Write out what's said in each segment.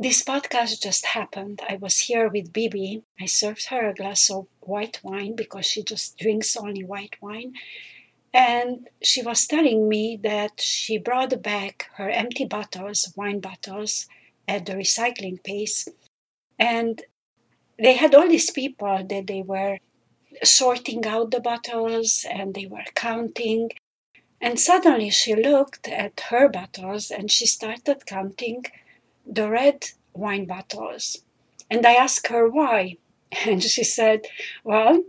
this podcast just happened. I was here with Bibi. I served her a glass of white wine because she just drinks only white wine. And she was telling me that she brought back her empty bottles, wine bottles, at the recycling place. And they had all these people that they were sorting out the bottles and they were counting. And suddenly she looked at her bottles and she started counting the red wine bottles. And I asked her why. And she said, Well,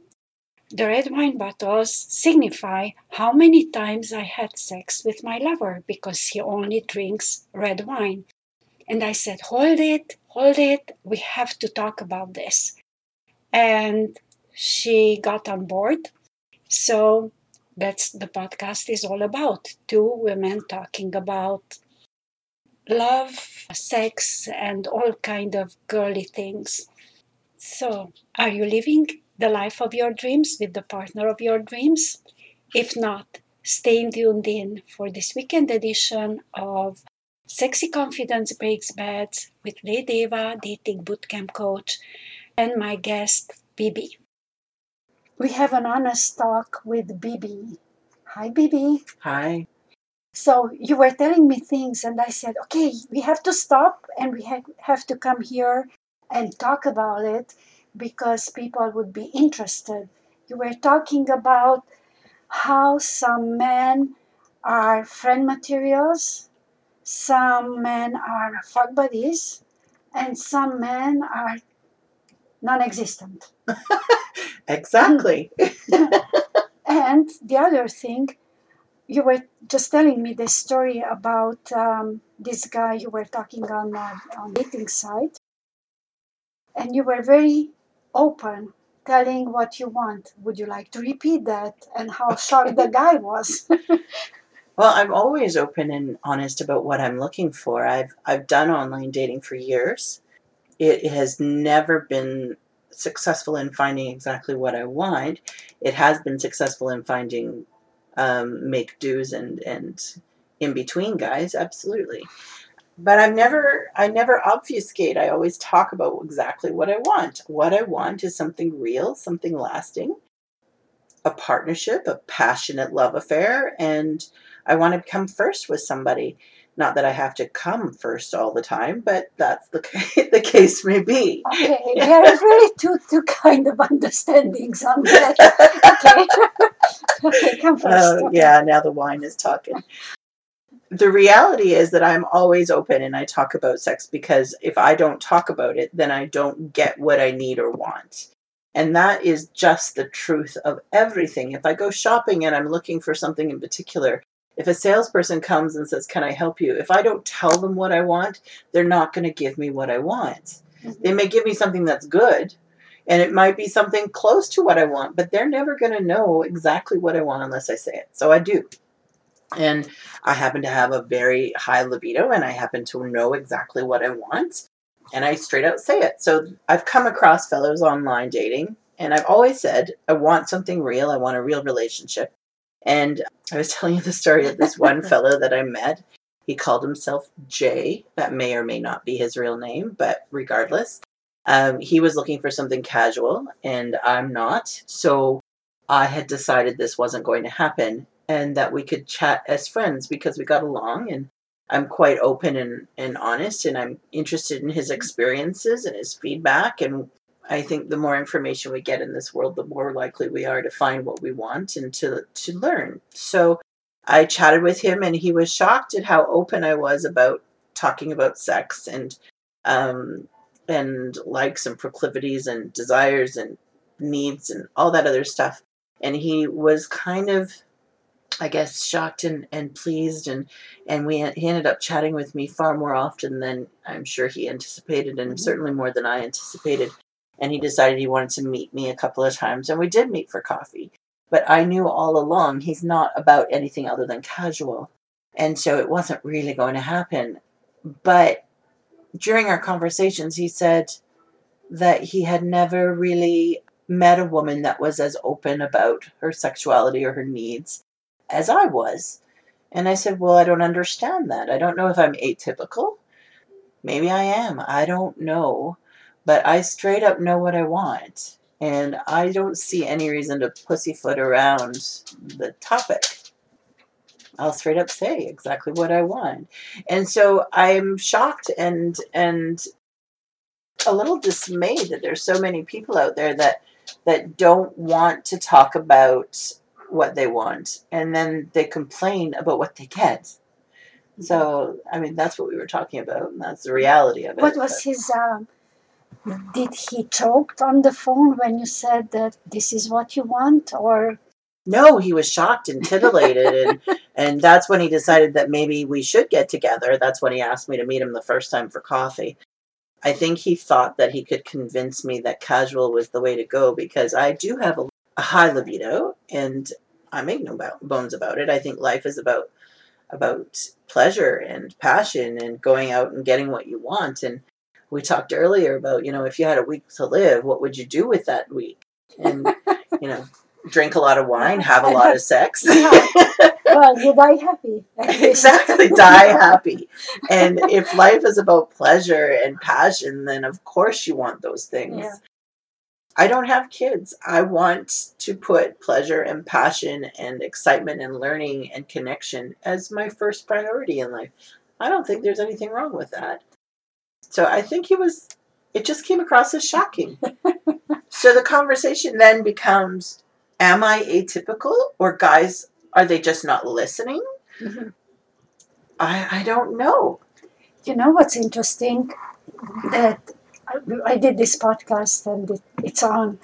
the red wine bottles signify how many times I had sex with my lover because he only drinks red wine. And I said, Hold it, hold it, we have to talk about this. And she got on board. So that's the podcast is all about two women talking about love, sex, and all kind of girly things. So, are you living the life of your dreams with the partner of your dreams? If not, stay tuned in for this weekend edition of Sexy Confidence Breaks Beds with Lady Eva, dating bootcamp coach, and my guest, Bibi. We have an honest talk with Bibi. Hi, Bibi. Hi. So you were telling me things, and I said, okay, we have to stop and we ha- have to come here and talk about it because people would be interested. You were talking about how some men are friend materials, some men are fuck buddies, and some men are non existent. exactly. and the other thing, you were just telling me this story about um, this guy you were talking on uh, on dating site, and you were very open, telling what you want. Would you like to repeat that and how shocked the guy was? well, I'm always open and honest about what I'm looking for. I've I've done online dating for years. It has never been successful in finding exactly what I want. It has been successful in finding um, make do's and and in between guys, absolutely. But I've never I never obfuscate. I always talk about exactly what I want. What I want is something real, something lasting, a partnership, a passionate love affair, and I want to come first with somebody. Not that I have to come first all the time, but that's the the case may be. Okay, there are really two two kind of understandings on that. okay, okay, come uh, first. Oh okay. yeah, now the wine is talking. The reality is that I'm always open and I talk about sex because if I don't talk about it, then I don't get what I need or want. And that is just the truth of everything. If I go shopping and I'm looking for something in particular, if a salesperson comes and says, Can I help you? If I don't tell them what I want, they're not going to give me what I want. Mm-hmm. They may give me something that's good, and it might be something close to what I want, but they're never going to know exactly what I want unless I say it. So I do. And I happen to have a very high libido, and I happen to know exactly what I want, and I straight out say it. So I've come across fellows online dating, and I've always said, I want something real, I want a real relationship. And I was telling you the story of this one fellow that I met. He called himself Jay. That may or may not be his real name, but regardless, um, he was looking for something casual, and I'm not. So I had decided this wasn't going to happen and that we could chat as friends because we got along and I'm quite open and, and honest and I'm interested in his experiences and his feedback and I think the more information we get in this world, the more likely we are to find what we want and to to learn. So I chatted with him, and he was shocked at how open I was about talking about sex and um, and likes and proclivities and desires and needs and all that other stuff. And he was kind of, I guess, shocked and, and pleased, and and we he ended up chatting with me far more often than I'm sure he anticipated, and mm-hmm. certainly more than I anticipated and he decided he wanted to meet me a couple of times and we did meet for coffee. But i knew all along he's not about anything other than casual and so it wasn't really going to happen. But during our conversations he said that he had never really met a woman that was as open about her sexuality or her needs as i was. And i said well i don't understand that. I don't know if i'm atypical. Maybe I am. I don't know. But I straight up know what I want. And I don't see any reason to pussyfoot around the topic. I'll straight up say exactly what I want. And so I'm shocked and and a little dismayed that there's so many people out there that that don't want to talk about what they want and then they complain about what they get. So, I mean, that's what we were talking about, and that's the reality of it. What was but- his? Um, did he choked on the phone when you said that this is what you want, or No, he was shocked and titillated, and and that's when he decided that maybe we should get together. That's when he asked me to meet him the first time for coffee. I think he thought that he could convince me that casual was the way to go because I do have a, a high libido, and I make no bones about it. I think life is about about pleasure and passion and going out and getting what you want. And we talked earlier about you know if you had a week to live, what would you do with that week? And you know drink a lot of wine, have a lot of sex. well, you die happy. exactly, die happy. And if life is about pleasure and passion, then of course you want those things. Yeah. I don't have kids. I want to put pleasure and passion and excitement and learning and connection as my first priority in life. I don't think there's anything wrong with that. So I think he was, it just came across as shocking. so the conversation then becomes Am I atypical? Or guys, are they just not listening? Mhm. I, I don't know. You know what's interesting? That I- I did this podcast and it, it's on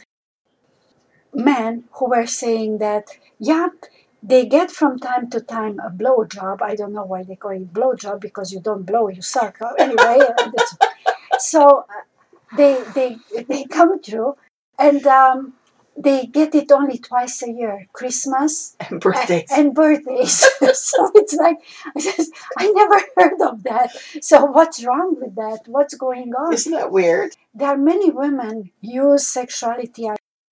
men who were saying that, yeah, they get from time to time a blow job. I don't know why they call it blow job because you don't blow, you suck. Uh, Anyway, so uh, they they they come through and um, they get it only twice a year, Christmas And birthdays. and birthdays. so it's like I just I never heard of that. So what's wrong with that? What's going on? Isn't that weird? There are many women use sexuality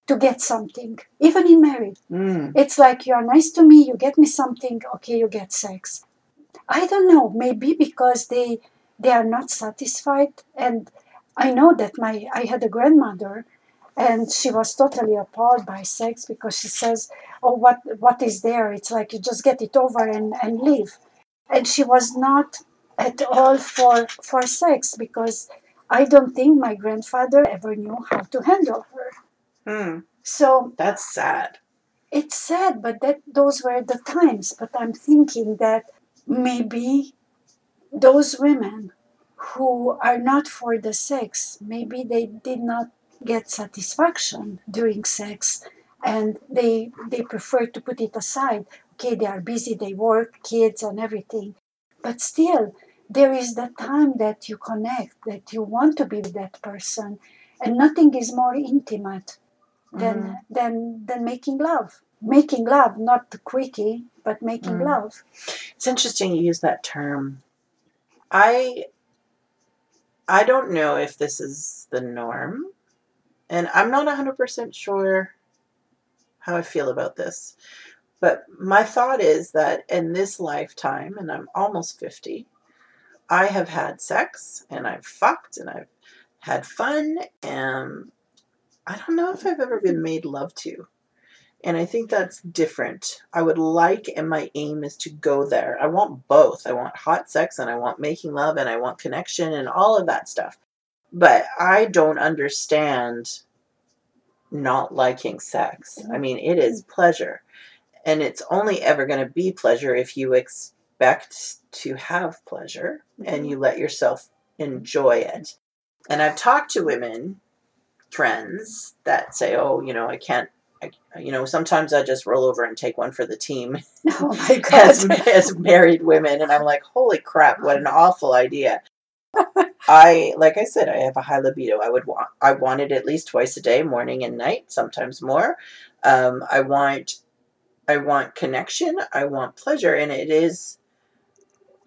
to get something, even in marriage. Mm. It's like you are nice to me, you get me something, okay, you get sex. I don't know, maybe because they they are not satisfied and I know that my I had a grandmother and she was totally appalled by sex because she says, Oh what what is there? It's like you just get it over and, and leave. And she was not at all for for sex because I don't think my grandfather ever knew how to handle her. Mm. So That's sad. it's sad, but that those were the times. But I'm thinking that maybe those women who are not for the sex, maybe they did not get satisfaction during sex, and they they prefer to put it aside. Okay, they are busy, they work, kids, and everything, but still. There is the time that you connect, that you want to be with that person, and nothing is more intimate than Mhm. than than making love. Making love, not the quickie, but making Mm. love. It's interesting you use that term. I I don't know if this is the norm, and I'm not 100% sure how I feel about this. But my thought is that in this lifetime, and I'm almost 50, I have had sex and I've fucked and I've had fun, and I don't know if I've ever been made love to. And I think that's different. I would like, and my aim is to go there. I want both. I want hot sex and I want making love and I want connection and all of that stuff. But I don't understand not liking sex. I mm-hmm. mean, it is pleasure. And it's only ever going to be pleasure if you expect to have pleasure and mm-hmm. you let yourself enjoy it. And I've talked to women, friends, that say, oh, you know, I can't I, you know, sometimes I just roll over and take one for the team Oh my as, as married women, and I'm like, holy crap, what an awful idea. I, like I said, I have a high libido. I would want, I want it at least twice a day, morning and night, sometimes more. Um, I want, I want connection. I want pleasure, and it is.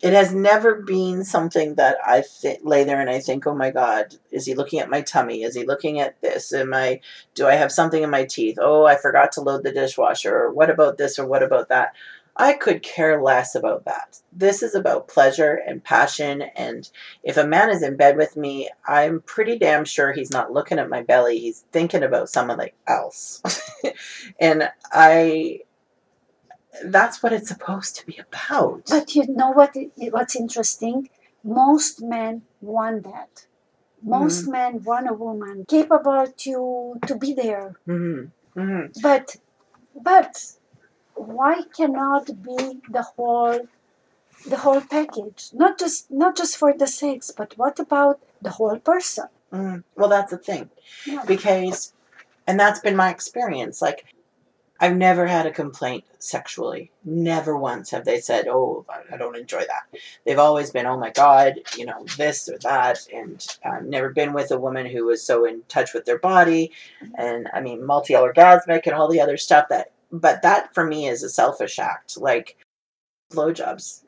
It has never been something that I th- lay there and I think, oh my God, is he looking at my tummy? Is he looking at this? Am I do I have something in my teeth? Oh, I forgot to load the dishwasher. Or what about this or what about that? I could care less about that. This is about pleasure and passion. And if a man is in bed with me, I'm pretty damn sure he's not looking at my belly. He's thinking about someone else. and I, that's what it's supposed to be about. But you know what? What's interesting? Most men want that. Most Mm-hmm. men want a woman capable to to be there. hmm hmm But but why cannot be the whole the whole package? Not just not just for the sex, but what about the whole person? hmm Well, that's the thing. Yeah. because and that's been my experience like i've never had a complaint sexually. Never once have they said oh i don't enjoy that. They've always been oh my god you know this or that and i've never been with a woman who was so in touch with their body and i mean multi-orgasmic and all the other stuff that but that for me is a selfish act like blowjobs.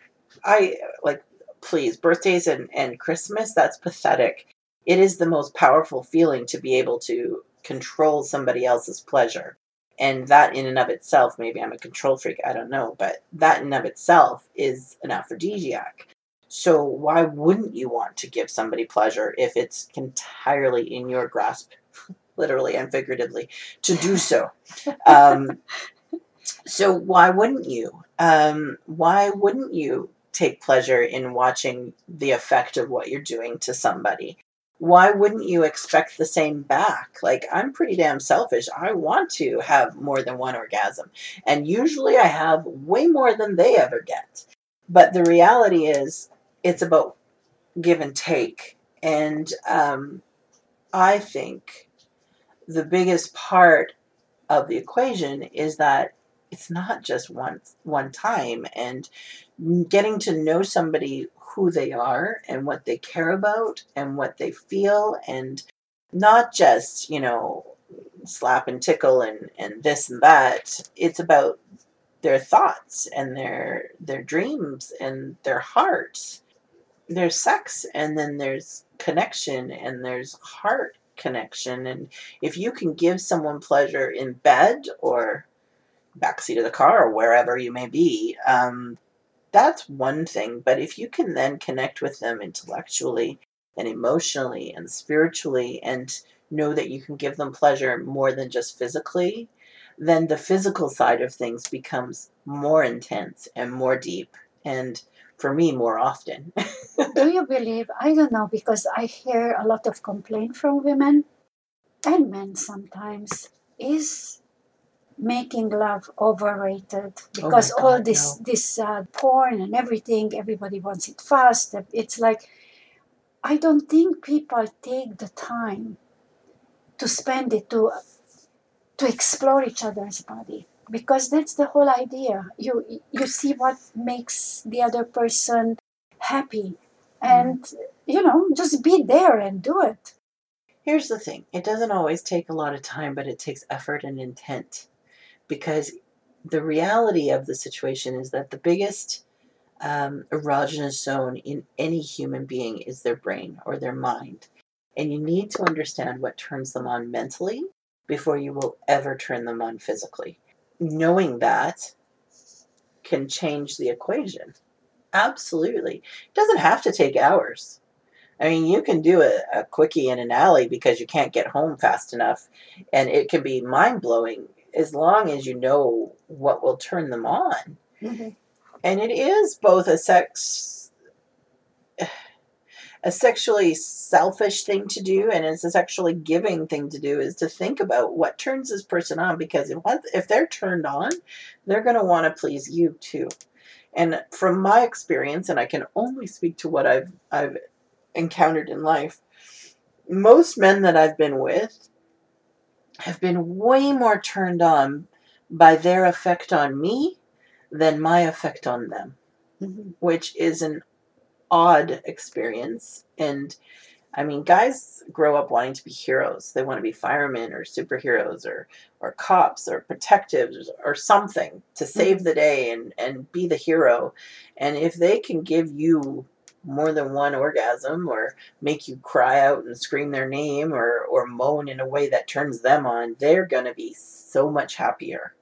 I like please birthdays and, and christmas that's pathetic. It is the most powerful feeling to be able to control somebody else's pleasure. And that in and of itself, maybe I'm a control freak, I don't know, but that in and of itself is an aphrodisiac. So why wouldn't you want to give somebody pleasure if it's entirely in your grasp, literally and figuratively, to do so? Um, so why wouldn't you? Um, why wouldn't you take pleasure in watching the effect of what you're doing to somebody? Why wouldn't you expect the same back? Like, I'm pretty damn selfish. I want to have more than one orgasm. And usually I have way more than they ever get. But the reality is, it's about give and take. And um, I think the biggest part of the equation is that it's not just one one time and getting to know somebody who they are and what they care about and what they feel and not just you know slap and tickle and and this and that. It's about their thoughts and their their dreams and their hearts. There's sex and then there's connection and there's heart connection. And if you can give someone pleasure in bed or backseat of the car or wherever you may be um, that's one thing. But if you can then connect with them intellectually and emotionally and spiritually and know that you can give them pleasure more than just physically, then the physical side of things becomes more intense and more deep. And for me, more often. Do you believe? I don't know because I hear a lot of complaint from women and men sometimes. Is making love overrated because all Oh God, this no. this uh, porn and everything everybody wants it fast. It's like i don't think people take the time to spend it to to explore each other's body because that's the whole idea. You you see what makes the other person happy and you know just be there and do it. Here's the thing. It doesn't always take a lot of time, but it takes effort and intent. Because the reality of the situation is that the biggest um, erogenous zone in any human being is their brain or their mind. And you need to understand what turns them on mentally before you will ever turn them on physically. Knowing that can change the equation. Absolutely. It doesn't have to take hours. I mean, you can do a, a quickie in an alley because you can't get home fast enough, and it can be mind blowing as long as you know what will turn them on. Mm-hmm. And it is both a sex, a sexually selfish thing to do, and it's a sexually giving thing to do. Is to think about what turns this person on because if if they're turned on, they're going to want to please you too. And from my experience, and I can only speak to what I've I've encountered in life, most men that I've been with have been way more turned on by their effect on me than my effect on them, Mhm. which is an odd experience. And I mean, guys grow up wanting to be heroes. They want to be firemen or superheroes or, or cops or protectives or something to save the day and, and be the hero. And if they can give you more than one orgasm or make you cry out and scream their name or, or moan in a way that turns them on, they're going to be so much happier.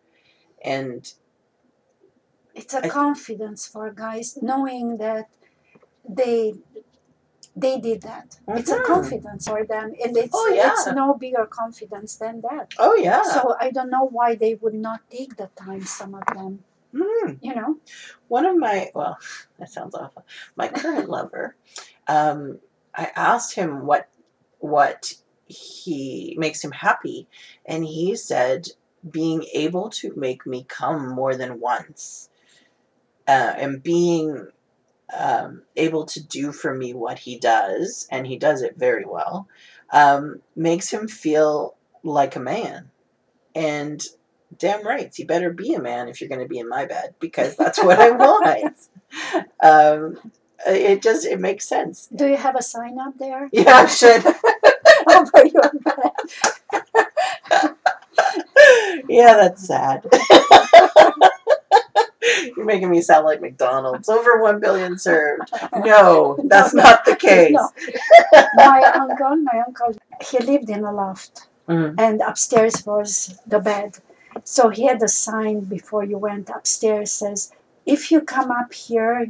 And It's a I- confidence for guys knowing that they they did that. It's a Mhm. confidence for them, and it's Oh, yeah. it's no bigger confidence than that. Oh yeah. So I don't know why they would not take the time. Some of them, Mhm. you know. One of my well, that sounds awful. My current lover, um, I asked him what what he makes him happy, and he said being able to make me come more than once, uh, and being um, able to do for me what he does, and he does it very well, um, makes him feel like a man. And damn right, you better be a man if you're going to be in my bed because that's what I want. Um, it just it makes sense. Do you have a sign up there Yeah, I should. over your bed? yeah, that's sad. You're making me sound like McDonald's. Over one billion served. No, that's No, not the case. No. my uncle, my uncle, he lived in a loft, Mm. and upstairs was the bed. So he had a sign before you went upstairs says, "If you come up here,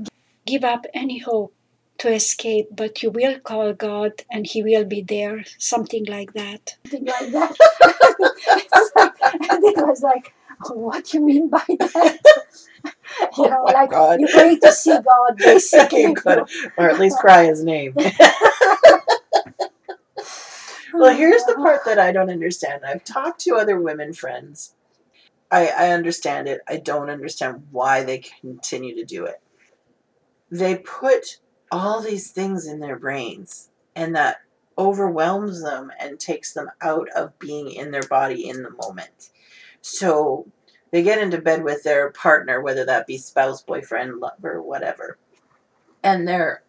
give up any hope to escape, but you will call God, and He will be there." Something like that. Something like that. And it was like, oh, "What do you mean by that?" you know, oh like God. you're going to see God, basically. You could- or at least cry his name. Well, here's the part that I don't understand. I've talked to other women friends. I, I understand it. I don't understand why they continue to do it. They put all these things in their brains, and that overwhelms them and takes them out of being in their body in the moment. So they get into bed with their partner, whether that be spouse, boyfriend, lover, whatever, and they're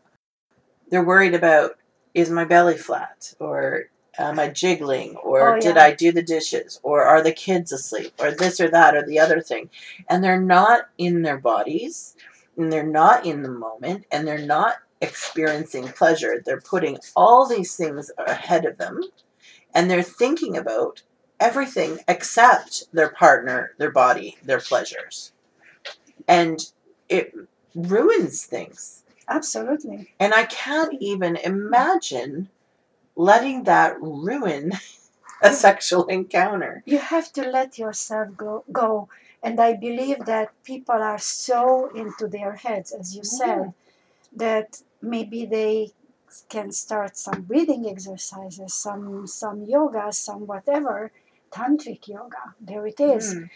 they're worried about is my belly flat or Uh, am I jiggling or Oh, did. I do the dishes or are the kids asleep or this or that or the other thing and they're not in their bodies and they're not in the moment and they're not experiencing pleasure they're putting all these things ahead of them and they're thinking about everything except their partner their body their pleasures and it ruins things Absolutely. and I can't even imagine letting that ruin a sexual encounter. You have to let yourself go, go. And I believe that people are so into their heads, as you said, that maybe they can start some breathing exercises, some some yoga, some whatever, tantric yoga. There it is, Mm.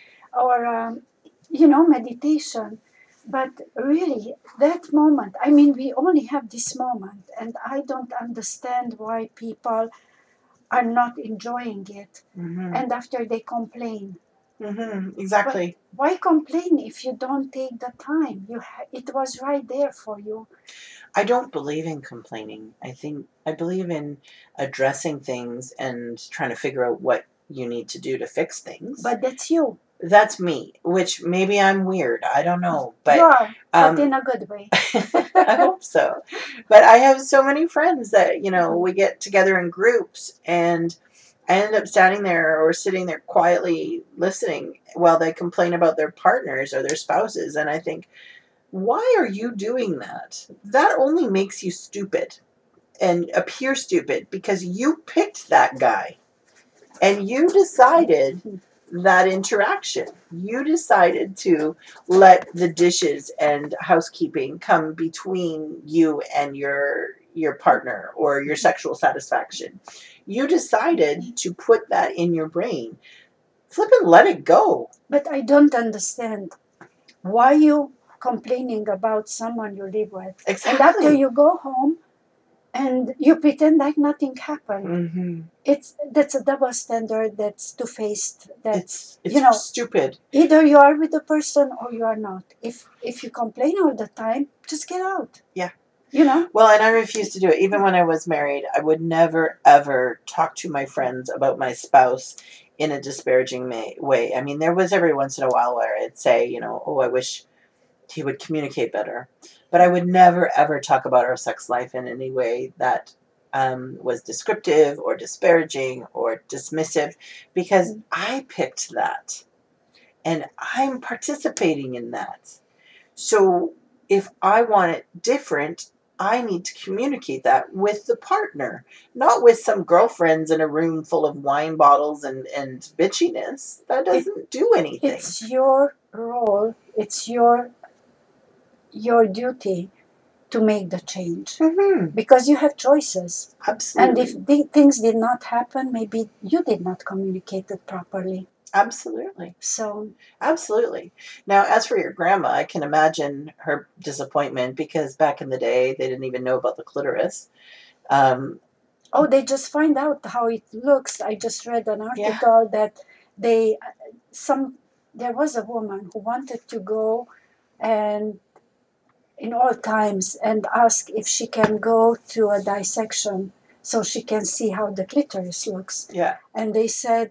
or um, you know, meditation. But really, that moment. I mean, we only have this moment, and I don't understand why people are not enjoying it. Mhm. And after they complain, Mhm. Exactly. why complain if you don't take the time you ha- it was right there for you I don't believe in complaining. I think I believe in addressing things and trying to figure out what you need to do to fix things. but that's you that's me, which maybe I'm weird. I don't know, but are um, but in a good way I hope so. But I have so many friends that, you know, we get together in groups and I end up standing there or sitting there quietly listening while they complain about their partners or their spouses. And I think, why are you doing that? That only makes you stupid and appear stupid because you picked that guy and you decided that interaction. You decided to let the dishes and housekeeping come between you and your your partner or your sexual satisfaction. You decided to put that in your brain. Flip and let it go. but i don't understand why you complaining about someone you live with and after you go home and you pretend like nothing happened hmm it's that's a double standard that's two-faced That's It's it's you know- stupid. either you are with the person or you are not if if you complain all the time just get out Yeah. you know Well, and I refuse to do it. Even when I was married, I would never ever talk to my friends about my spouse in a disparaging ma- way. I mean, there was every once in a while where I'd say, you know, oh, I wish he would communicate better. But I would never ever talk about our sex life in any way that um, was descriptive or disparaging or dismissive because I picked that and I'm participating in that. So if I want it different, I need to communicate that with the partner, not with some girlfriends in a room full of wine bottles and, and bitchiness. That doesn't do anything. It's your role. It's your your duty to make the change hmm because you have choices. Absolutely. And if the, things did not happen, maybe you did not communicate it properly. Absolutely. So Absolutely. Now, as for your grandma, I can imagine her disappointment because back in the day, they didn't even know about the clitoris. Um, Oh, they just find out how it looks. I just read an Yeah. article that they some there was a woman who wanted to go and in all times and ask if she can go to a dissection so she can see how the clitoris looks. yeah. And they said,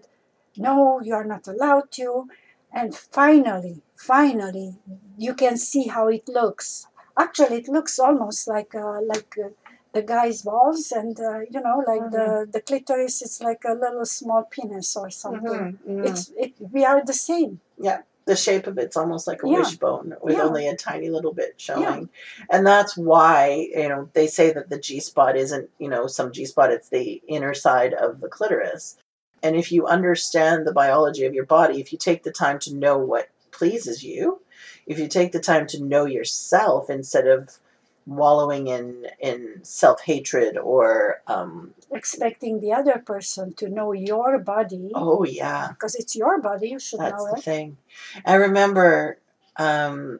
No, you are not allowed to. And finally, finally, you can see how it looks. Actually, it looks almost like uh, like uh, the guy's balls, and uh, you know, like the the clitoris is like a little small penis or something. Mhm, mhm. It's it. We are the same. The shape of it's almost like a Yeah. wishbone with Yeah. only a tiny little bit showing. And that's why, you know, they say that the G spot isn't, you know, some G spot, it's the inner side of the clitoris. And if you understand the biology of your body, if you take the time to know what pleases you, if you take the time to know yourself instead of wallowing in in self-hatred or um Expecting the other person to know your body oh yeah because it's your body, you should That's know the it. thing. I remember um,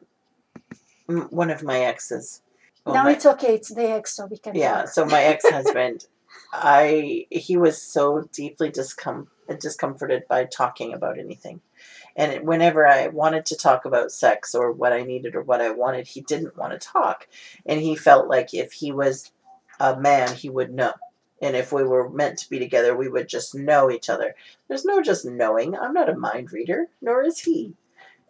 m- one of my exes. well, now my- it's okay. It's the ex, so we can. yeah. talk. So my ex-husband, I he was so deeply discom- discomforted by talking about anything, and it- whenever I wanted to talk about sex or what I needed or what I wanted, he didn't want to talk, and he felt like if he was a man, he would know. And if we were meant to be together, we would just know each other. There's no just knowing. I'm not a mind reader, nor is he.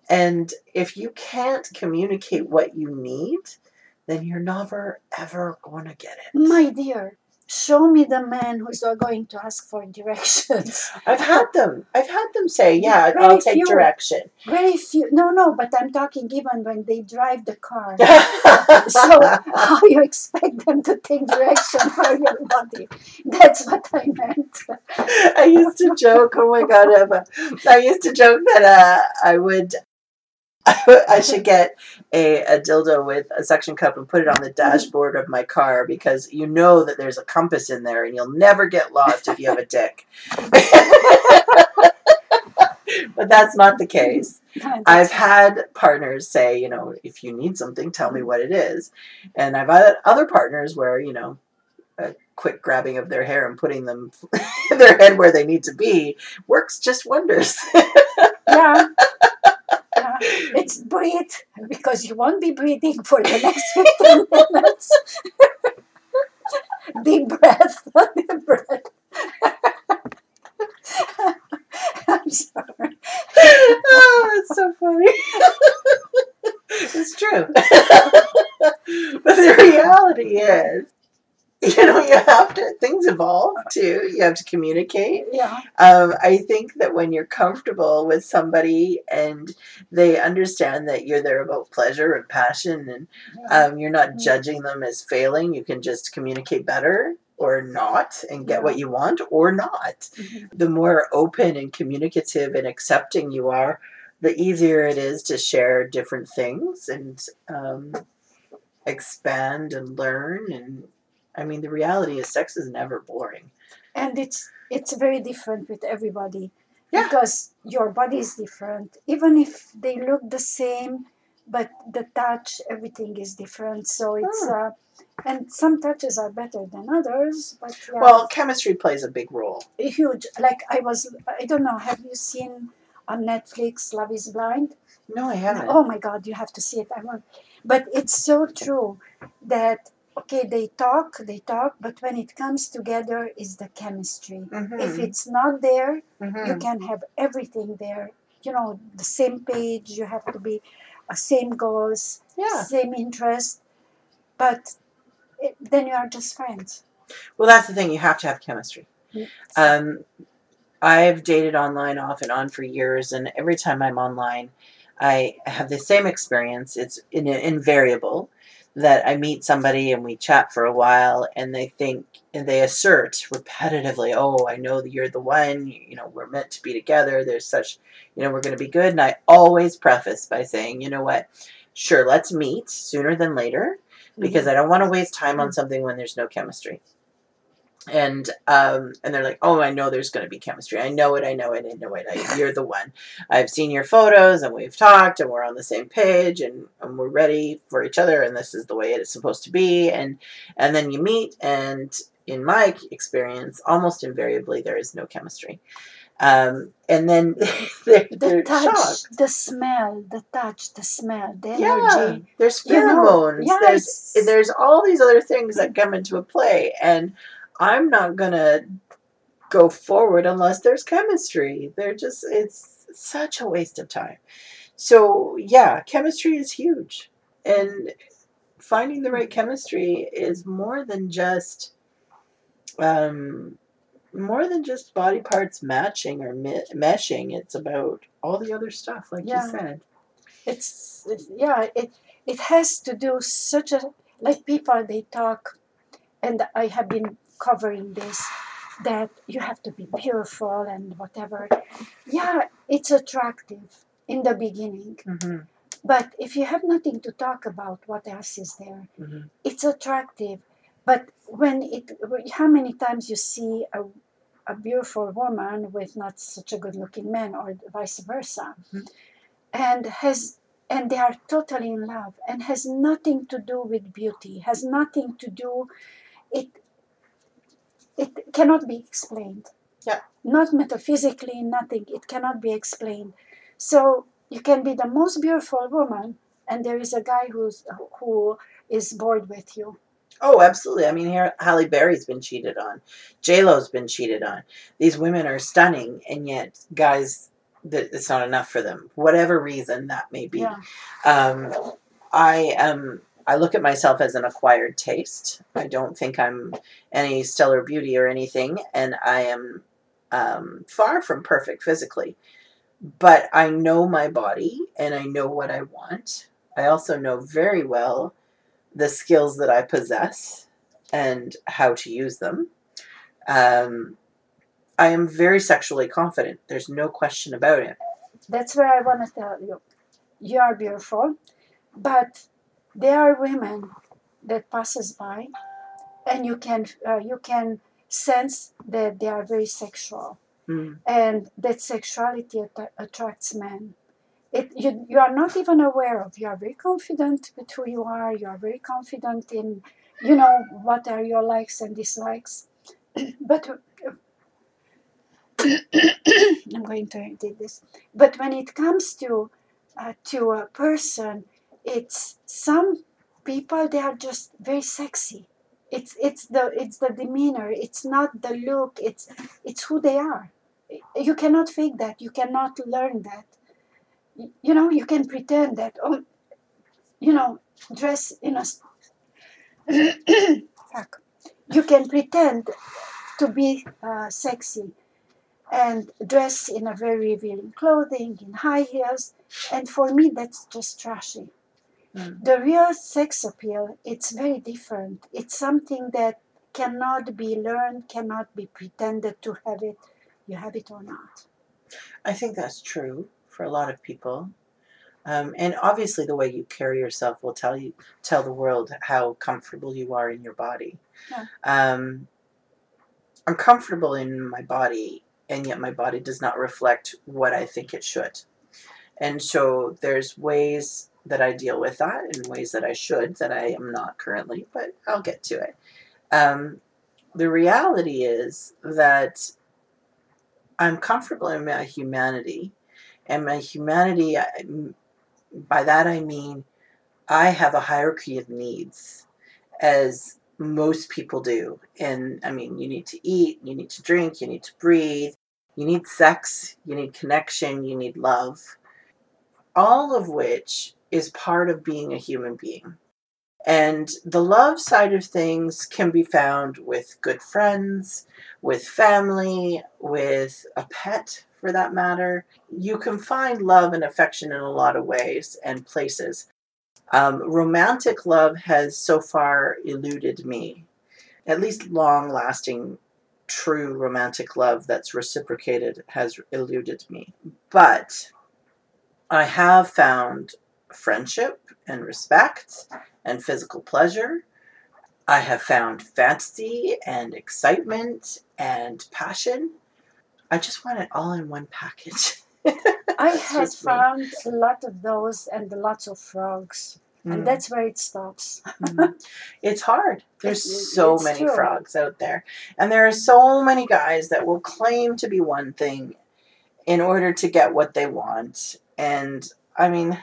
And if you can't communicate what you need, then you're never ever going to get it. My dear, show me the man who's not going to ask for directions. I've had them. I've had them say, "Yeah, Very I'll take few. direction." Very few. No, no, but I'm talking even when they drive the car. so how you expect them to take direction for your body? That's what I meant. I used to joke. Oh my god! Emma. I used to joke that uh, I would. I should get a, a dildo with a suction cup and put it on the dashboard of my car because you know that there's a compass in there and you'll never get lost if you have a dick. but that's not the case. I've had partners say, you know, if you need something, tell me what it is. And I've had other partners where, you know, a quick grabbing of their hair and putting them in their head where they need to be works just wonders. yeah. It's breathe because you won't be breathing for the next 15 minutes. Deep breath, deep breath. I'm sorry. oh, it's so funny. it's true. but the reality is, you know, you have to, things evolve too. You have to communicate. Yeah. Um, I think that when you're comfortable with somebody and they understand that you're there about pleasure and passion and um, you're not judging them as failing, you can just communicate better or not and get what you want or not. Mhm. The more open and communicative and accepting you are, the easier it is to share different things and um, expand and learn. And I mean, the reality is, sex is never boring. and it's it's very different with everybody Yeah. because your body is different even if they look the same but the touch everything is different so it's Hmm. uh, and some touches are better than others but yeah, Well, chemistry plays a big role. huge like i was i don't know have you seen on netflix love is blind No, I haven't. oh my god you have to see it i want but it's so true that okay they talk they talk but when it comes together is the chemistry Mhm, if it's not there mhm. you can have everything there you know the same page you have to be uh, same goals yeah. same interest but it, then you are just friends Well, that's the thing. You have to have chemistry. Mm. Um, I've dated online off and on for years, and every time I'm online, I have the same experience. It's in, invariable that I meet somebody and we chat for a while and they think and they assert repetitively, "Oh, I know that you're the one. You know, we're meant to be together. There's such, you know, we're going to be good." And I always preface by saying, "You know what? Sure, let's meet sooner than later because mm-hmm. I don't want to waste time on something when there's no chemistry." And um, and they're like, oh, I know there's going to be chemistry. I know it. I know it. I know it. I, you're the one. I've seen your photos, and we've talked, and we're on the same page, and, and we're ready for each other, and this is the way it is supposed to be. And and then you meet, and in my experience, almost invariably there is no chemistry. Um, and then they're, the they're touch, shocked. the smell, the touch, the smell, the Yeah, energy. there's You know, pheromones. There's there's all these other things that come into a play, and I'm not gonna go forward unless there's chemistry. They're just it's such a waste of time. So yeah, chemistry is huge, and finding the right chemistry is more than just um, more than just body parts matching or me- meshing. It's about all the other stuff, like Yeah. you said. It's, it's yeah. It it has to do such a like people they talk, and I have been covering this that you have to be beautiful and whatever. Yeah, it's attractive in the beginning, hmm but if you have nothing to talk about, what else is there? hmm it's attractive but when it how many times you see a, a beautiful woman with not such a good looking man or vice versa Mhm. and has and they are totally in love and has nothing to do with beauty has nothing to do it it cannot be explained Yeah. not metaphysically nothing it cannot be explained so you can be the most beautiful woman and there is a guy who's who is bored with you Oh, absolutely. I mean, here Halle Berry's been cheated on. J Lo's been cheated on. These women are stunning, and yet guys, that it's not enough for them. Whatever reason that may be. yeah Um, I am. I look at myself as an acquired taste. I don't think I'm any stellar beauty or anything, and I am um, far from perfect physically. But I know my body, and I know what I want. I also know very well the skills that I possess and how to use them. Um, I am very sexually confident. There's no question about it. that's where I want to tell you. You are beautiful, but there are women that passes by, and you can uh, you can sense that they are very sexual, Mm. and that sexuality att- attracts men. It you you are not even aware of. You are very confident with who you are. You are very confident in, you know, what are your likes and dislikes, but. I'm going to edit this. But when it comes to uh, to a person, it's some people they are just very sexy. It's it's the it's the demeanor. It's not the look. It's it's who they are. You cannot fake that. You cannot learn that. You know you can pretend that. Oh, you know, dress in a Fuck. You can pretend to be uh, sexy and dress in a very revealing clothing, in high heels, and for me that's just trashy. Mm. The real sex appeal, it's very different. It's something that cannot be learned, cannot be pretended to have it. You have it or not. I think that's true for a lot of people. Um, and obviously, the way you carry yourself will tell you tell the world how comfortable you are in your body. Yeah. Um, I'm comfortable in my body, and yet my body does not reflect what I think it should. And so there's ways that I deal with that, in ways that I should that I am not currently, but I'll get to it. Um, the reality is that I'm comfortable in my humanity, and my humanity, by that I mean I have a hierarchy of needs, as most people do. And I mean, you need to eat, you need to drink, you need to breathe, you need sex, you need connection, you need love, all of which is part of being a human being. And the love side of things can be found with good friends, with family, with a pet for that matter. You can find love and affection in a lot of ways and places. Um, romantic love has so far eluded me, at least long lasting, true romantic love that's reciprocated has eluded me. But I have found friendship and respect and physical pleasure. I have found fantasy and excitement and passion. I just want it all in one package. I have just me. found a lot of those and lots of frogs, Mm. and that's where it stops. Mm. it's hard. There's It's- so many true. frogs out there. And there are so many guys that will claim to be one thing in order to get what they want. And I mean,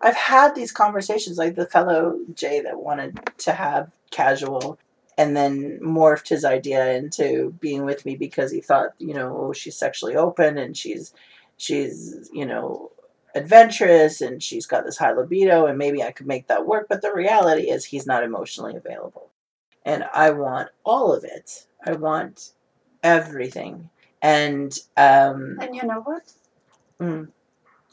I've had these conversations like the fellow Jay that wanted to have casual and then morphed his idea into being with me because he thought, you know, oh, she's sexually open and she's she's, you know, adventurous and she's got this high libido and maybe I could make that work, but the reality is he's not emotionally available. And I want all of it. I want everything. And um And you know what? mm,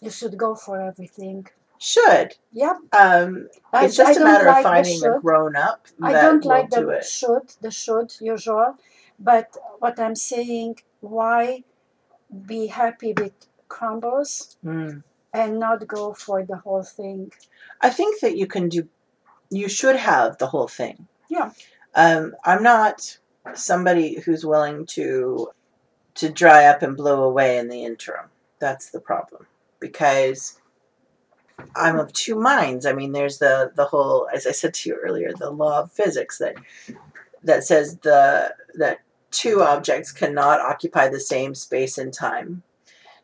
You should go for everything. Should. Yep. Um I, it's just I a matter like of finding a grown up I that don't will like do the it. should, the should usual. But what I'm saying, why be happy with crumbles Mm. and not go for the whole thing? I think that you can do you should have the whole thing. Yeah. Um I'm not somebody who's willing to to dry up and blow away in the interim. That's the problem. Because I'm of two minds. I mean, there's the the whole, as I said to you earlier, the law of physics that that says the that two objects cannot occupy the same space and time.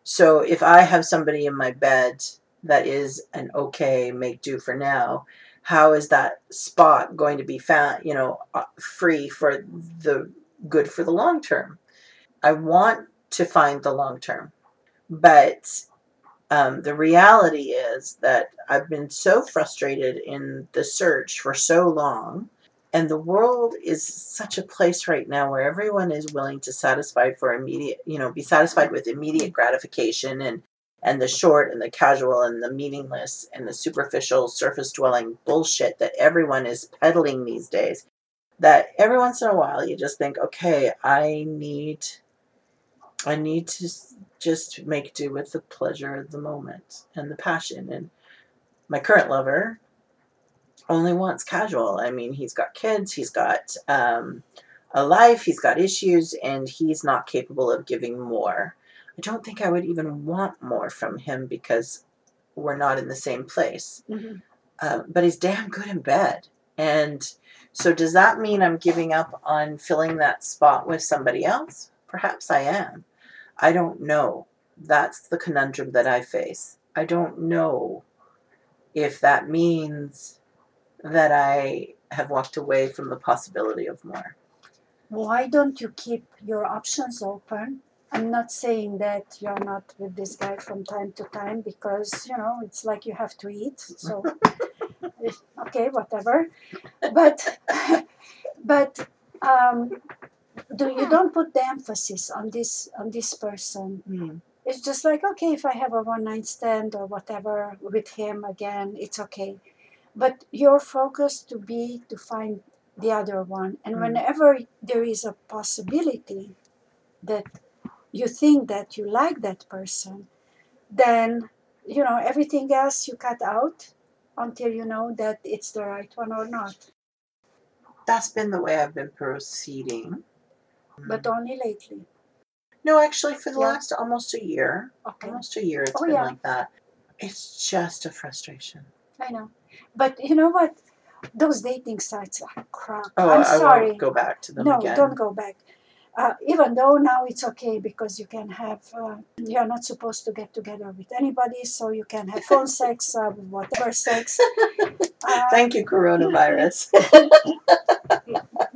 So if I have somebody in my bed that is an okay, make do for now, how is that spot going to be found? You know, uh, free for the good for the long term. I want to find the long term, but um, the reality is that I've been so frustrated in the search for so long, and the world is such a place right now where everyone is willing to satisfy for immediate, you know, be satisfied with immediate gratification and and the short and the casual and the meaningless and the superficial surface dwelling bullshit that everyone is peddling these days. That every once in a while you just think, okay, I need I need to just make do with the pleasure of the moment and the passion. And my current lover only wants casual. I mean, he's got kids, he's got um, a life, he's got issues, and he's not capable of giving more. I don't think I would even want more from him because we're not in the same place. Mhm. Uh, but he's damn good in bed. And so, does that mean I'm giving up on filling that spot with somebody else? Perhaps I am. I don't know. That's the conundrum that I face. I don't know if that means that I have walked away from the possibility of more. Why don't you keep your options open? I'm not saying that you're not with this guy from time to time because you know it's like you have to eat. So okay, whatever. But but um, do you don't put the emphasis on this on this person? Hmm. It's just like okay, if I have a one night stand or whatever with him again, it's okay. But your focus to be to find the other one, and Mm. whenever there is a possibility that you think that you like that person, then you know everything else you cut out until you know that it's the right one or not. That's been the way I've been proceeding. But only lately. no, actually, for the Yeah. last almost a year, Okay, almost a year, it's Oh, been yeah. like that. It's just a frustration. I know. But you know what? Those dating sites are crap. Oh, I'm I sorry. won't go back to them no, again. don't go back. Uh, even though now it's okay because you can have, uh, you're not supposed to get together with anybody, so you can have phone sex, uh, whatever sex. Uh, Thank you, coronavirus.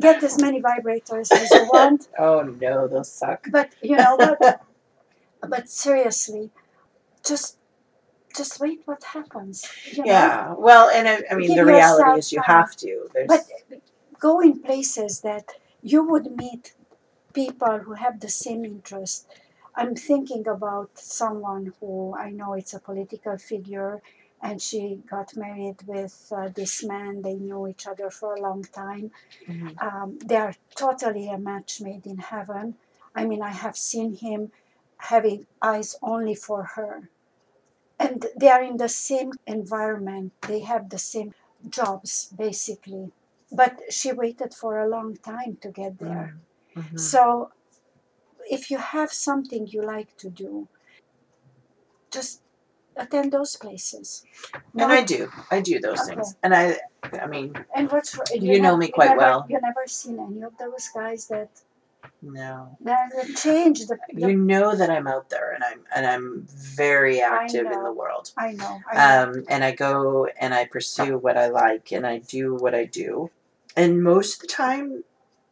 get as many vibrators as you want. oh no, those suck. But you know what? but seriously, just just wait what happens. You know? Yeah. Well, and I, I mean, Give the reality is you time. have to. There's, But go in places that you would meet people who have the same interest. I'm thinking about someone who I know it's a political figure, and she got married with uh, this man. They knew each other for a long time. Mhm. Um, they are totally a match made in heaven. I mean, I have seen him having eyes only for her. And they are in the same environment, they have the same jobs, basically. But she waited for a long time to get there. Mhm. So, if you have something you like to do, just attend those places. and I do. I do those Okay. things. And I, I mean, and what's You know me quite never, well. You never seen any of those guys that no. that that change the, the You know that I'm out there, and I'm and I'm very active in the world. I know. I know. um, and I go and I pursue what I like and I do what I do. And most of the time,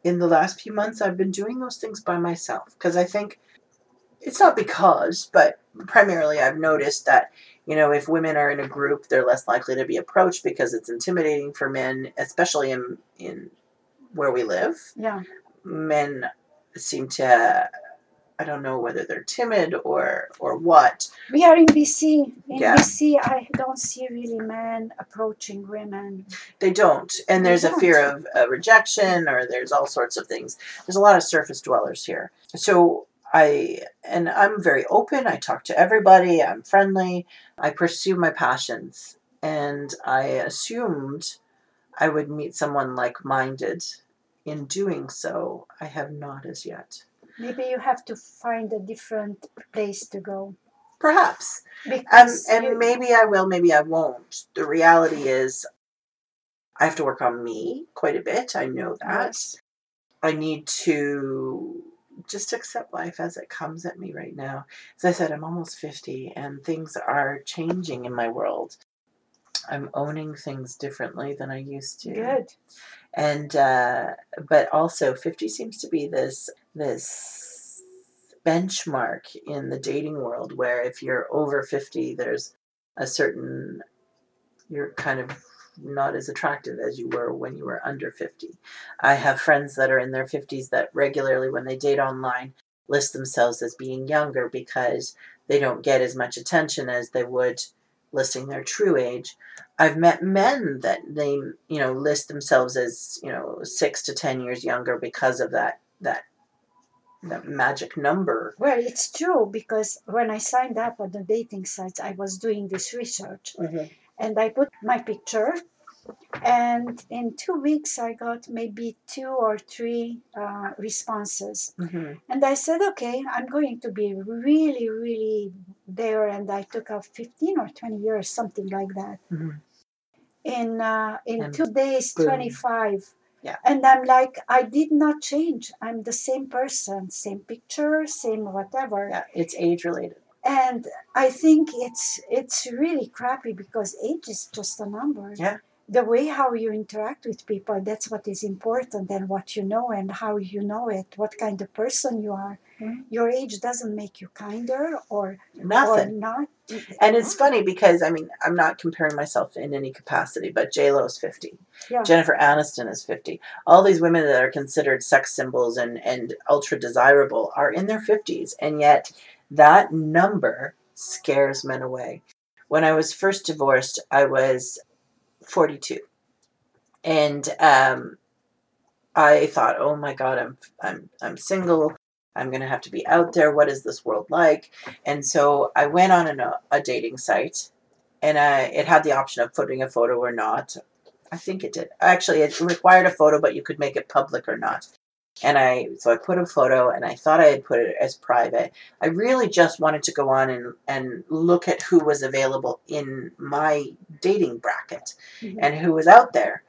in the last few months, I've been doing those things by myself because I think it's not because, but primarily I've noticed that you know if women are in a group, they're less likely to be approached because it's intimidating for men, especially in in where we live. yeah. Men seem to. I don't know whether they're timid or or what. We are in BC. In Yeah. BC, I don't see really men approaching women. They don't. And there's a fear of uh, rejection or there's all sorts of things. There's a lot of surface dwellers here. So I, and I'm very open. I talk to everybody. I'm friendly. I pursue my passions. And I assumed I would meet someone like minded. In doing so, I have not as yet. Maybe you have to find a different place to go. Perhaps. Um, and you- maybe I will, maybe I won't. The reality is, I have to work on me quite a bit. I know that. Yes. I need to just accept life as it comes at me right now. As I said, I'm almost 50 and things are changing in my world. I'm owning things differently than I used to. Good. And uh, but also 50 seems to be this this benchmark in the dating world where if you're over 50 there's a certain you're kind of not as attractive as you were when you were under 50. I have friends that are in their 50s that regularly, when they date online, list themselves as being younger because they don't get as much attention as they would listing their true age. I've met men that they, you know, list themselves as, you know, six to 10 years younger because of that, that, that magic number. Well, it's true because when I signed up on the dating sites, I was doing this research mm-hmm. And I put my picture. And in two weeks, I got maybe two or three uh, responses. Mm-hmm. And I said, okay, I'm going to be really, really there. And I took up 15 or 20 years, something like that. Mhm. In, uh, in And two days, boom. 25. Yeah. And I'm like, I did not change. I'm the same person, same picture, same whatever. Yeah, it's age related. And I think it's it's really crappy because age is just a number. Yeah. The way how you interact with people, that's what is important and what you know and how you know it, what kind of person you are. Mhm. Your age doesn't make you kinder or Nothing. or not. And it's funny because I mean I'm not comparing myself in any capacity, but J Lo is fifty, Yeah. Jennifer Aniston is fifty. All these women that are considered sex symbols and and ultra desirable are in their fifties, and yet that number scares men away. When I was first divorced, I was forty two, and um, I thought, oh my god, I'm I'm I'm single. I'm gonna have to be out there. What is this world like? And so I went on a, a dating site, and I, it had the option of putting a photo or not. I think it did. Actually, it required a photo, but you could make it public or not. And I so I put a photo, and I thought I had put it as private. I really just wanted to go on and and look at who was available in my dating bracket Mhm. and who was out there.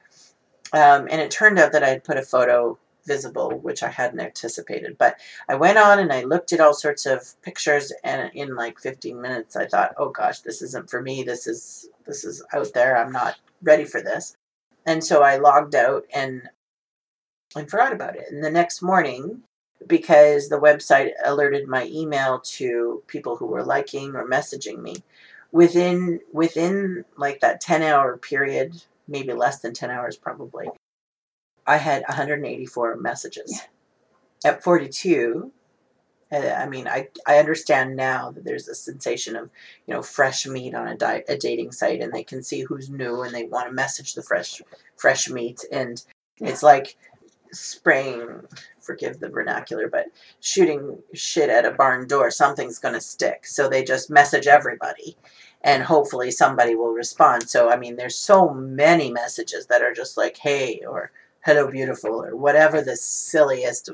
Um, and it turned out that I had put a photo visible, which I hadn't anticipated. But I went on and I looked at all sorts of pictures, and in like 15 minutes, I thought, "Oh gosh, this isn't for me. This is this is out there. I'm not ready for this." And so I logged out and and forgot about it. And the next morning, because the website alerted my email to people who were liking or messaging me, within within like that 10 hour period maybe less than 10 hours probably i had 184 messages. At 42 uh, i mean I, I understand now that there's a sensation of you know fresh meat on a, di- a dating site and they can see who's new and they want to message the fresh fresh meat. And it's like spraying forgive the vernacular but shooting shit at a barn door something's going to stick. So they just message everybody and hopefully somebody will respond. So i mean there's so many messages that are just like hey or hello beautiful or whatever the silliest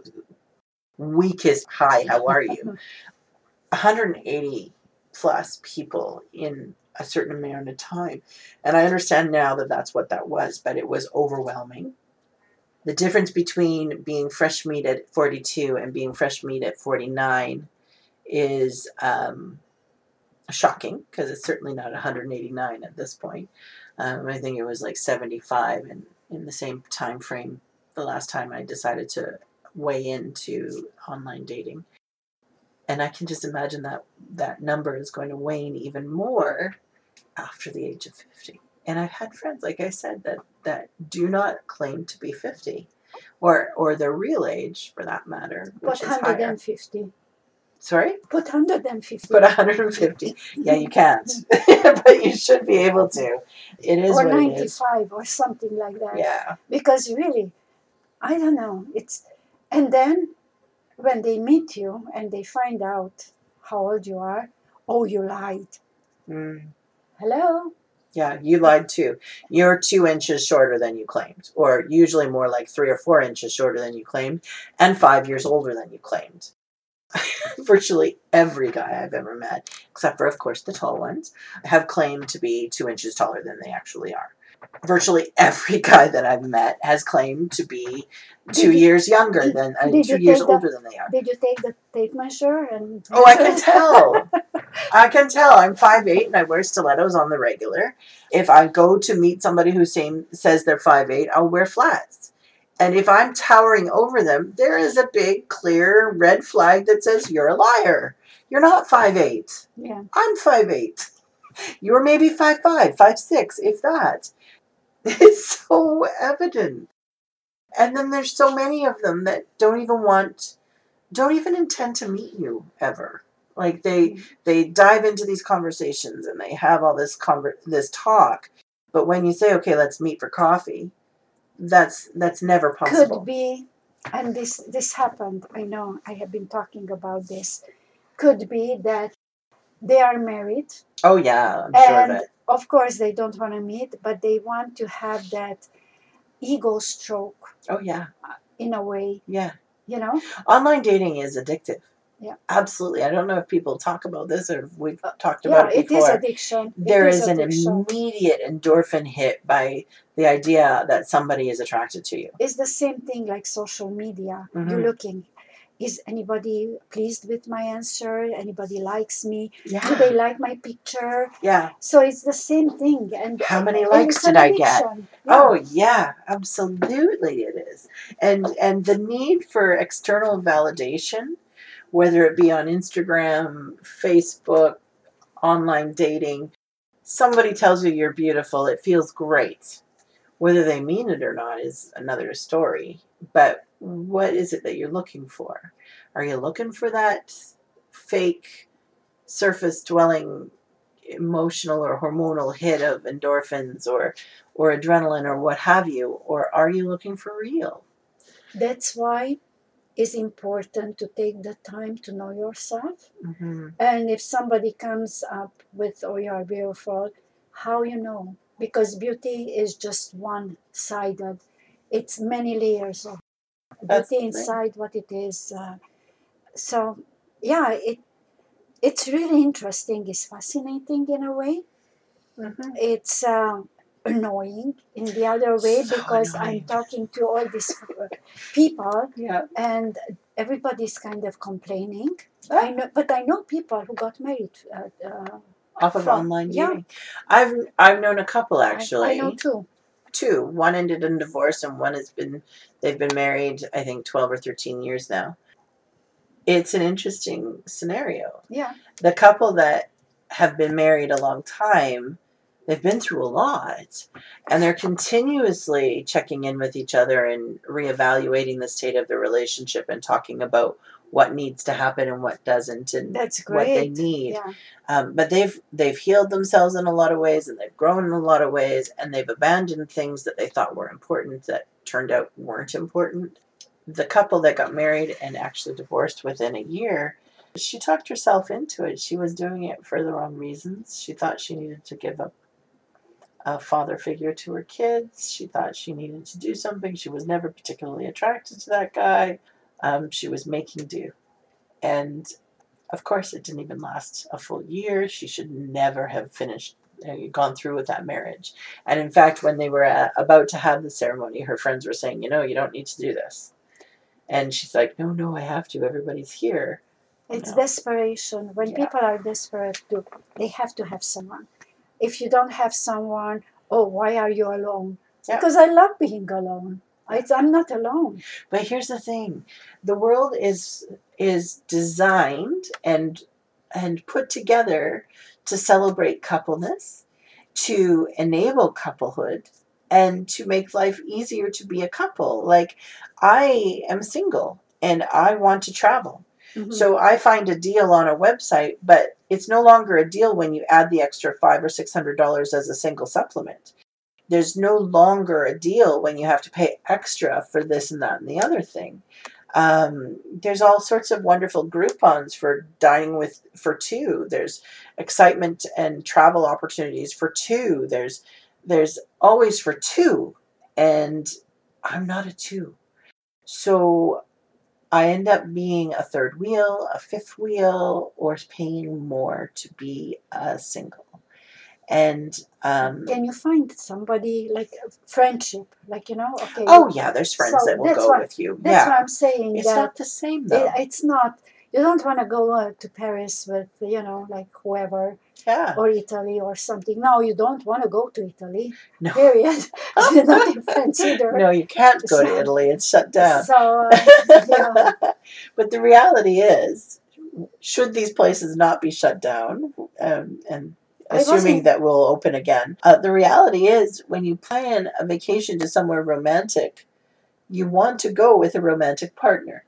weakest hi how are you? 180 plus people in a certain amount of time. And i understand now that that's what that was but it was overwhelming the difference between being fresh meat at 42 and being fresh meat at 49 is um, shocking because it's certainly not 189 at this point. Um, I think it was like 75 in, in the same time frame the last time I decided to weigh into online dating. And I can just imagine that that number is going to wane even more after the age of 50 and I've had friends, like I said, that that do not claim to be fifty, or or their real age for that matter, which Put is higher. 150. Sorry, Put 150. put 150. Yeah, you can't, but you should be able to. It is or what it is. 95 or something like that. Yeah, Because really, I don't know. It's and then when they meet you and they find out how old you are, oh, you lied. mm. Hello. Yeah, you lied too. You're two inches shorter than you claimed, or usually more like three or four inches shorter than you claimed, and five years older than you claimed. Virtually every guy I've ever met, except for, of course, the tall ones, have claimed to be two inches taller than they actually are. Virtually every guy that I've met has claimed to be two Did you- years younger than, uh, two you years the- older than they are. Did you take the tape measure and? Oh, I can tell. I can tell. I'm 5'8 and I wear stilettos on the regular. If I go to meet somebody who same, says they're 5'8, I'll wear flats. And if I'm towering over them, there is a big, clear red flag that says, You're a liar. You're not 5'8. yeah. I'm 5'8. You're maybe 5'5, 5'6, if that. It's so evident. And then there's so many of them that don't even want, don't even intend to meet you ever. Like they mm-hmm. they dive into these conversations and they have all this conver- this talk, but when you say, okay, let's meet for coffee, that's that's never possible. Could be, and this this happened. I know. I have been talking about this. Could be that they are married Oh yeah, I'm sure of and it. of course they don't want to meet, but they want to have that ego stroke Oh yeah, uh, in a way. yeah. You know. Online dating is addictive. Yeah. Absolutely. I don't know if people talk about this or if we've Uh, talked Yeah, about it it before. is addiction. It there is an addiction. immediate endorphin hit by the idea that somebody is attracted to you. It's the same thing like social media. You're Mhm. looking. Is anybody pleased with my answer? Anybody likes me? Yeah. Do they like my picture? Yeah. So it's the same thing. And How many and likes did I get? Yeah. Oh yeah, absolutely it is. And and the need for external validation, whether it be on Instagram, Facebook, online dating, somebody tells you you're beautiful, it feels great. Whether they mean it or not is another story. But what is it that you're looking for? Are you looking for that fake surface dwelling emotional or hormonal hit of endorphins or or adrenaline or what have you or are you looking for real That's why it's important to take the time to know yourself. mm-hmm. And if somebody comes up with, oh, you are beautiful, how you know? Because beauty is just one sided, it's many layers of That's beauty inside what it is. Uh, so, yeah, it it's really interesting. It's fascinating in a way. Mm-hmm. It's uh, annoying in the other way So because annoying. I'm talking to all these people yeah and everybody's kind of complaining. Ah. I know, but I know people who got married. Uh, uh, off of From- online yeah. dating i've i've known a couple actually I, know too. two one ended in divorce and one has been they've been married i think 12 or 13 years now it's an interesting scenario Yeah, the couple that have been married a long time, they've been through a lot and they're continuously checking in with each other and reevaluating the state of the relationship and talking about what needs to happen and what doesn't and That's what they need. Yeah. um, but they've they've healed themselves in a lot of ways and they've grown in a lot of ways and they've abandoned things that they thought were important that turned out weren't important. The couple that got married and actually divorced within a year she talked herself into it. She was doing it for the wrong reasons. She thought she needed to give up a father figure to her kids she thought she needed to do something she was never particularly attracted to that guy um, she was making do and of course, it didn't even last a full year. She should never have finished, uh, gone through with that marriage. And in fact, when they were uh, about to have the ceremony, her friends were saying, you know, you don't need to do this. And she's like, no, no, I have to. Everybody's here. It's desperation. When Yeah. people are desperate, to, they have to have someone. If you don't have someone, oh, why are you alone? Yeah. Because I love being alone. I, I'm not alone. But here's the thing the world is is designed and and put together to celebrate coupleness, to enable couplehood, and to make life easier to be a couple. Like I am single and I want to travel. Mhm. So I find a deal on a website, but it's no longer a deal when you add the extra five or six hundred dollars as a single supplement. There's no longer a deal when you have to pay extra for this and that and the other thing. Um, there's all sorts of wonderful Groupons for dining with for two. There's excitement and travel opportunities for two. There's there's always for two, and I'm not a two. So I end up being a third wheel, a fifth wheel, or paying more to be a single. And um, Can you find somebody like friendship? Like, you know, okay. oh yeah, there's friends So that will go what- with you. That's yeah, what I'm saying. it's not the same though. it, it's not, you don't want to go uh, to Paris with, you know, like whoever, yeah, or Italy or something. No, you don't want to go to Italy, no, period. not in France either. no, you can't go to Italy. It's shut down. So, uh, yeah. but the reality is, should these places not be shut down, um, and assuming that we'll open again, uh, the reality is, when you plan a vacation to somewhere romantic, you want to go with a romantic partner,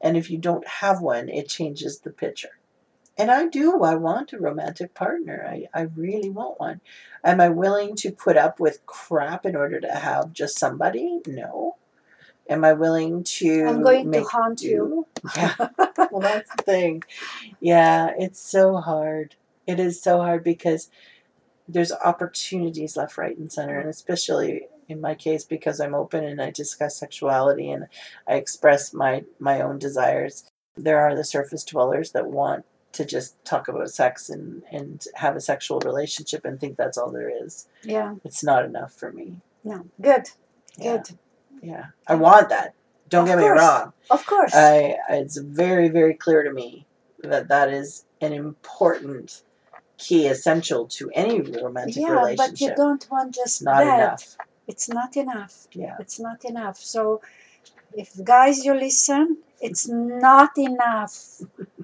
and if you don't have one, it changes the picture. And I do. I want a romantic partner. I, I really want one. Am I willing to put up with crap in order to have just somebody? No. Am I willing to I'm going to haunt you. do? Yeah. well, that's the thing. Yeah, it's so hard. It is so hard because there's opportunities left, right, and center, and especially in my case because I'm open and I discuss sexuality and I express my my own desires. There are the surface dwellers that want to just talk about sex and and have a sexual relationship and think that's all there is. yeah, It's not enough for me. no, good, Yeah, good. yeah. I want that. Don't Of get me wrong. Of course. I it's very very clear to me that that is an important key essential to any romantic relationship. yeah, but you don't want just Not that. enough. It's not enough. Yeah. It's not enough. So, if guys you listen, it's not enough.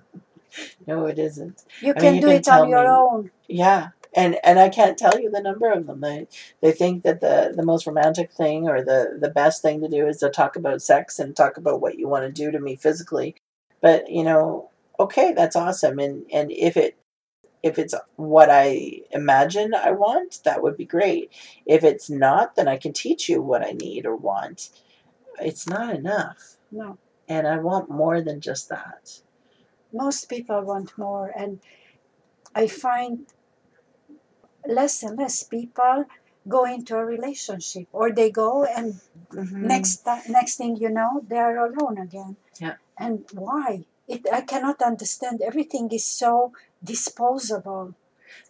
No, it isn't. You I mean, can you do can it on your me- own. Yeah. And and I can't tell you the number of them. They they think that the the most romantic thing or the the best thing to do is to talk about sex and talk about what you want to do to me physically. But, you know, okay, that's awesome and and if it if it's what I imagine I want, that would be great. If it's not, then I can teach you what I need or want. It's not enough. No, And I want more than just that. Most people want more, and I find less and less people go into a relationship, or they go and mm-hmm. next ti- next thing you know, they are alone again. Yeah. And why? It I cannot understand. Everything is so disposable.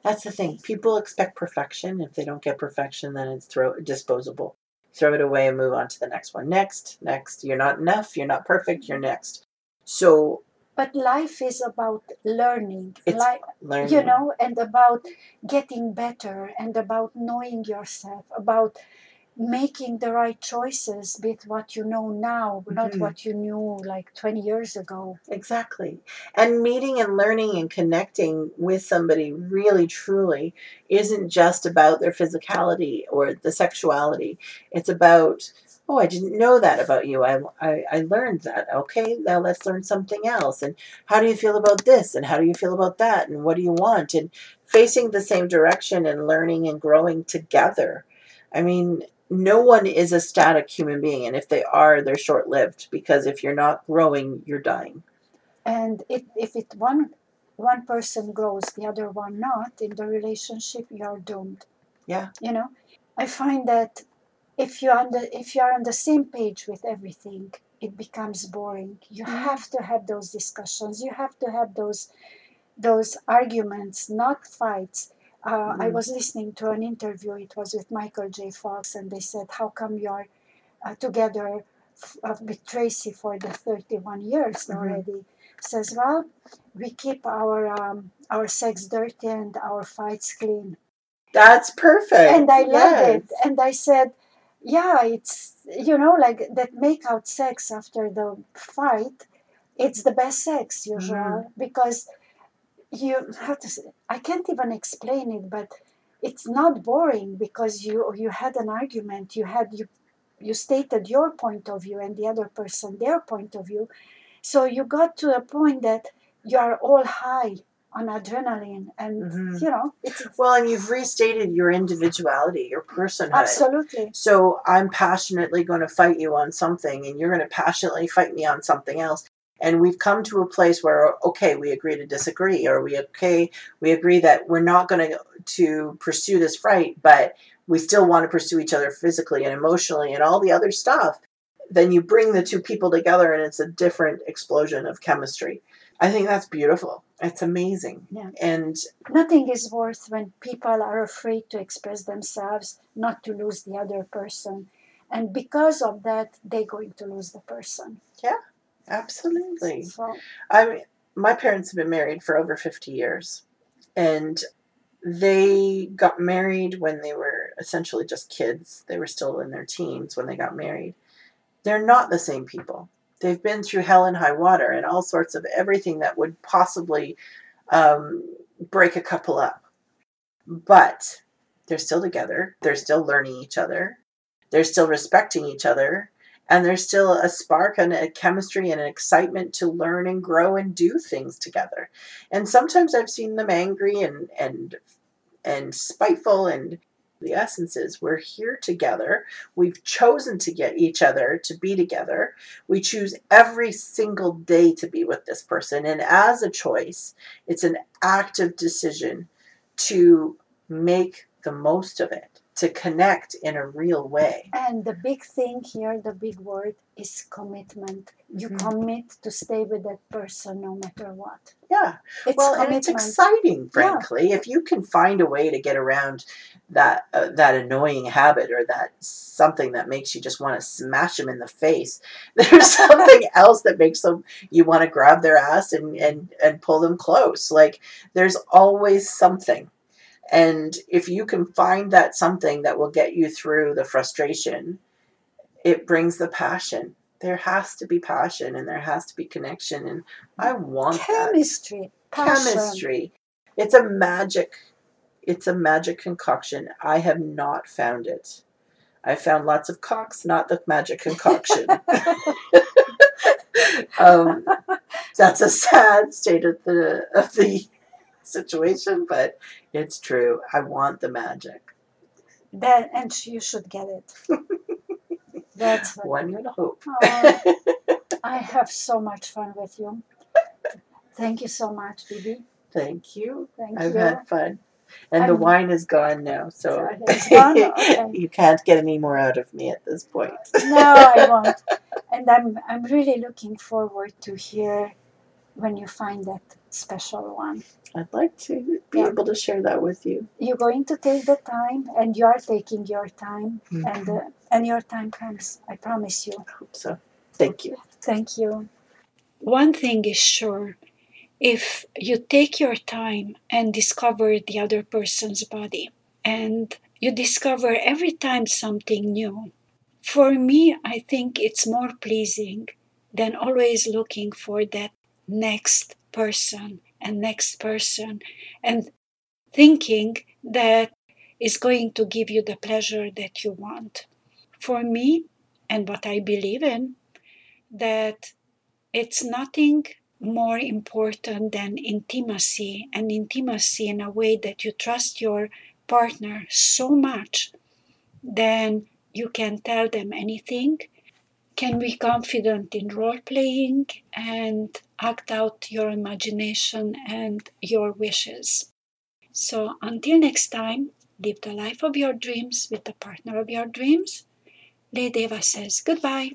That's the thing. People expect perfection. If they don't get perfection, then it's throw disposable. Throw it away and move on to the next one. Next, next. You're not enough. You're not perfect. You're next. So But life is about learning. It's Li- learn. you know, and about getting better and about knowing yourself, about making the right choices with what you know now, not Mhm. what you knew like 20 years ago. Exactly. And meeting and learning and connecting with somebody really truly isn't just about their physicality or the sexuality. It's about, oh, I didn't know that about you. I, I, I learned that. Okay, now let's learn something else. And how do you feel about this? And how do you feel about that? And what do you want? And facing the same direction and learning and growing together. I mean, no one is a static human being. And if they are, they're short lived because if you're not growing, you're dying. And it, if it one one person grows, the other one not in the relationship, you are doomed. Yeah. You know, I find that if you under if you are on the same page with everything, it becomes boring. You have to have those discussions. You have to have those those arguments, not fights. Uh, I Mhm. was listening to an interview. It was with Michael J. Fox, and they said, "How come you're uh, together f- uh, with Tracy for the 31 years Mhm. already?" Says, "Well, we keep our um, our sex dirty and our fights clean." That's perfect. and I loved it. And I said, yeah, it's you know like that make out sex after the fight. It's the best sex usually Mm-hmm. because you have to. I can't even explain it, but it's not boring because you you had an argument. You had you you stated your point of view and the other person their point of view. So you got to a point that you are all high on adrenaline and Mhm. you know it's Well, and you've restated your individuality, your personhood. absolutely So I'm passionately going to fight you on something, and you're going to passionately fight me on something else. And we've come to a place where, okay, we agree to disagree, or we okay, we agree that we're not going to to pursue this fight, but we still want to pursue each other physically and emotionally and all the other stuff. Then you bring the two people together, and it's a different explosion of chemistry. I think that's beautiful. It's amazing. Yeah. And Nothing is worth when people are afraid to express themselves, not to lose the other person. And because of that, they're going to lose the person. Yeah, absolutely. So, I mean, my parents have been married for over 50 years. And they got married when they were essentially just kids. They were still in their teens when they got married. They're not the same people. They've been through hell and high water and all sorts of everything that would possibly um, break a couple up. But they're still together. They're still learning each other. They're still respecting each other. And there's still a spark and a chemistry and an excitement to learn and grow and do things together. And sometimes I've seen them angry and and and spiteful and the essence is we're here together. We've chosen to get each other to be together. We choose every single day to be with this person. And as a choice, it's an active decision to make the most of it, to connect in a real way. and the big thing here, the big word is commitment. You Mhm. commit to stay with that person no matter what. Yeah. It's well, and it's exciting, Yeah. frankly, if you can find a way to get around that uh, that annoying habit or that something that makes you just want to smash them in the face. There's something else that makes them you want to grab their ass and and and pull them close. Like there's always something. And if you can find that something that will get you through the frustration, it brings the passion. There has to be passion and there has to be connection and I want chemistry, chemistry. It's a magic. It's a magic concoction. I have not found it. I found lots of cocks, not the magic concoction. um, that's a sad state of the of the situation, but it's true. I want the magic. That, and you should get it. That's One would hope. Oh, I have so much fun with you. Thank you so much, Bibi. Thank you. Thank I've you. had fun. And the I'm- wine is gone now, so gone? Okay. you can't get any more out of me at this point. No, I won't. And I'm I'm really looking forward to hear when you find that special one. I'd like to be Yeah. able to share that with you. You're going to take the time, and you are taking your time, and uh, and your time comes. I promise you. I hope so. Thank you. Thank you. One thing is sure if you take your time and discover the other person's body and you discover every time something new. For me, I think it's more pleasing than always looking for that next person and next person and thinking that is going to give you the pleasure that you want. For me, and what I believe in, that it's nothing more important than intimacy and intimacy in a way that you trust your partner so much then you can tell them anything can be confident in role playing and act out your imagination and your wishes. So until next time live the life of your dreams with the partner of your dreams. Ledeva says goodbye